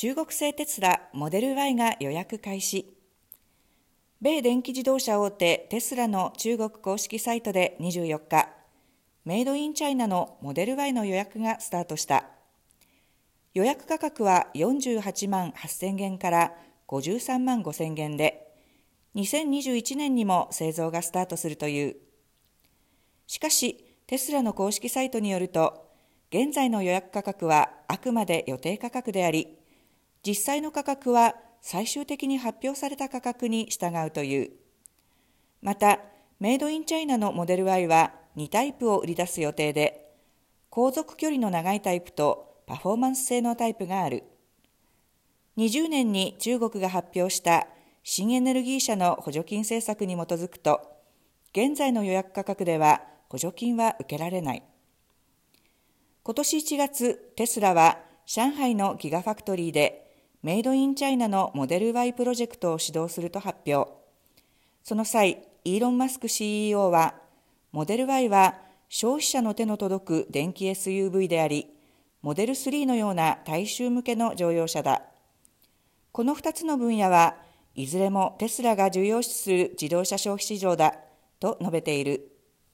中国製テスラモデル Y が予約開始。米電気自動車大手テスラの中国公式サイトで24日、メイドインチャイナのモデル Y の予約がスタートした。予約価格は48万8000元から53万5000元で、2021年にも製造がスタートするという。しかし、テスラの公式サイトによると、現在の予約価格はあくまで予定価格であり、実際の価格は最終的に発表された価格に従うという。また、メイドインチャイナのモデル Y は2タイプを売り出す予定で、航続距離の長いタイプとパフォーマンス性のタイプがある。20年に中国が発表した新エネルギー車の補助金政策に基づくと、現在の予約価格では補助金は受けられない。今年1月、テスラは上海のギガファクトリーでメイドインチャイナのモデル Y プロジェクトを指導すると発表。その際、イーロン・マスク CEO は、モデル Y は消費者の手の届く電気 SUV であり、モデル3のような大衆向けの乗用車だ。この2つの分野はいずれもテスラが重要視する自動車消費市場だと述べている。